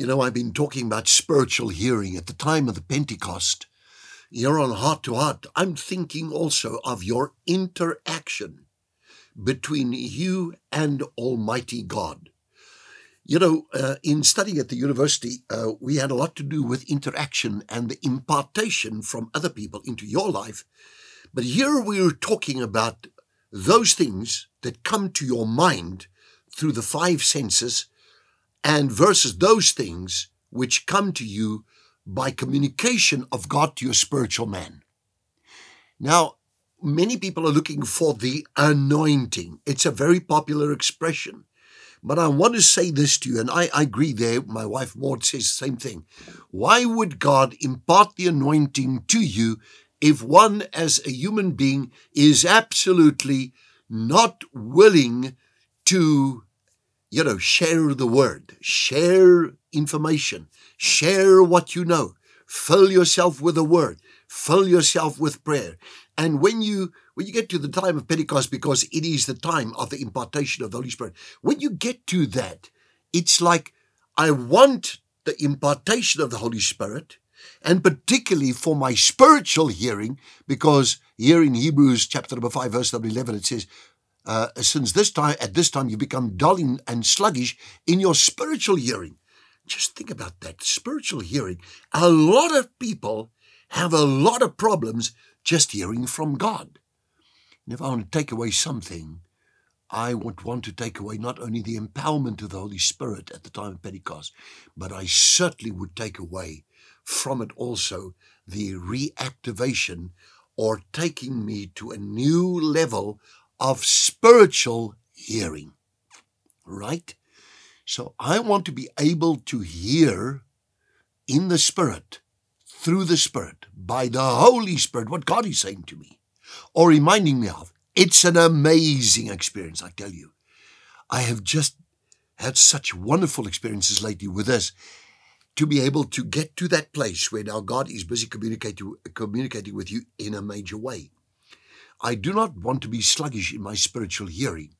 You know, I've been talking about spiritual hearing at the time of the Pentecost. You're on heart to heart. I'm thinking also of your interaction between you and Almighty God. You know, uh, in studying at the university, uh, we had a lot to do with interaction and the impartation from other people into your life. But here we are talking about those things that come to your mind through the five senses and versus those things which come to you by communication of God to your spiritual man. Now, many people are looking for the anointing. It's a very popular expression. But I want to say this to you, and I, I agree there. My wife Maud says the same thing. Why would God impart the anointing to you if one, as a human being, is absolutely not willing to, you know, share the word, share information, share what you know, fill yourself with the word, fill yourself with prayer. And when you when you get to the time of Pentecost, because it is the time of the impartation of the Holy Spirit, when you get to that, it's like I want the impartation of the Holy Spirit, and particularly for my spiritual hearing, because here in Hebrews chapter number five, verse number eleven, it says, uh, "Since this time, at this time, you become dull and sluggish in your spiritual hearing." Just think about that spiritual hearing. A lot of people have a lot of problems just hearing from God. And if I want to take away something, I would want to take away not only the empowerment of the Holy Spirit at the time of Pentecost, but I certainly would take away from it also the reactivation or taking me to a new level of spiritual hearing. Right? So I want to be able to hear in the Spirit through the Spirit, by the Holy Spirit, what God is saying to me, or reminding me of. It's an amazing experience, I tell you. I have just had such wonderful experiences lately with this to be able to get to that place where now God is busy communicating, communicating with you in a major way. I do not want to be sluggish in my spiritual hearing.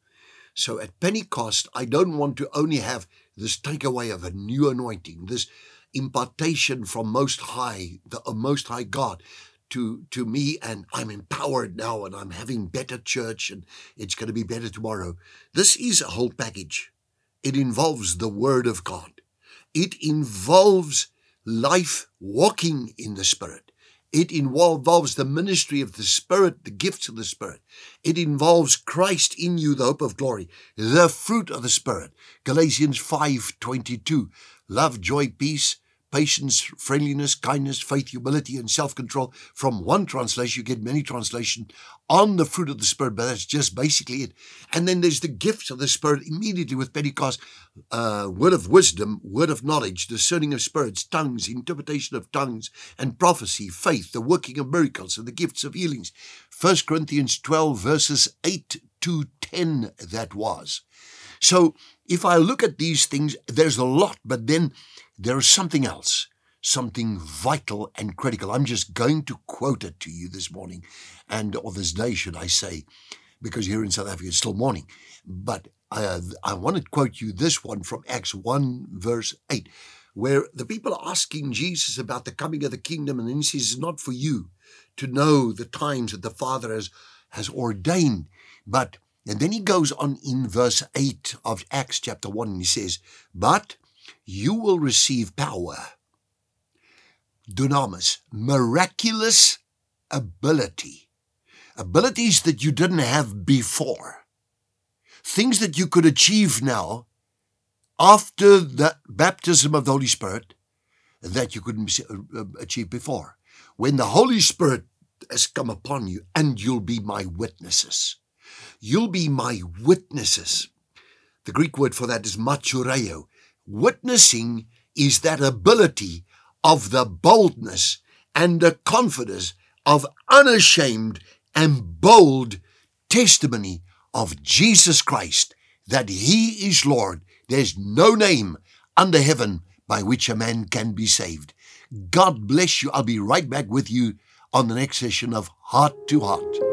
So at Pentecost, I don't want to only have this takeaway of a new anointing, this impartation from Most High, the uh, Most High God, to to me, and I'm empowered now, and I'm having better church, and it's going to be better tomorrow. This is a whole package. It involves the Word of God. It involves life walking in the Spirit. It involves the ministry of the Spirit, the gifts of the Spirit. It involves Christ in you, the hope of glory, the fruit of the Spirit. Galatians 5:22. Love, joy, peace, patience, friendliness, kindness, faith, humility, and self control. From one translation, you get many translations on the fruit of the Spirit, but that's just basically it. And then there's the gifts of the Spirit immediately with Pentecost uh, word of wisdom, word of knowledge, discerning of spirits, tongues, interpretation of tongues, and prophecy, faith, the working of miracles, and the gifts of healings. 1 Corinthians 12, verses 8 to 10, that was. So if I look at these things, there's a lot, but then there's something else, something vital and critical. I'm just going to quote it to you this morning, and or this day, should I say, because here in South Africa it's still morning. But uh, I want to quote you this one from Acts 1, verse 8, where the people are asking Jesus about the coming of the kingdom, and he says, It's not for you to know the times that the Father has, has ordained, but and then he goes on in verse 8 of Acts chapter 1, and he says, But you will receive power, dunamis, miraculous ability, abilities that you didn't have before, things that you could achieve now after the baptism of the Holy Spirit that you couldn't uh, achieve before. When the Holy Spirit has come upon you, and you'll be my witnesses. You'll be my witnesses. The Greek word for that is martureo, Witnessing is that ability of the boldness and the confidence of unashamed and bold testimony of Jesus Christ that He is Lord. There's no name under heaven by which a man can be saved. God bless you. I'll be right back with you on the next session of Heart to Heart.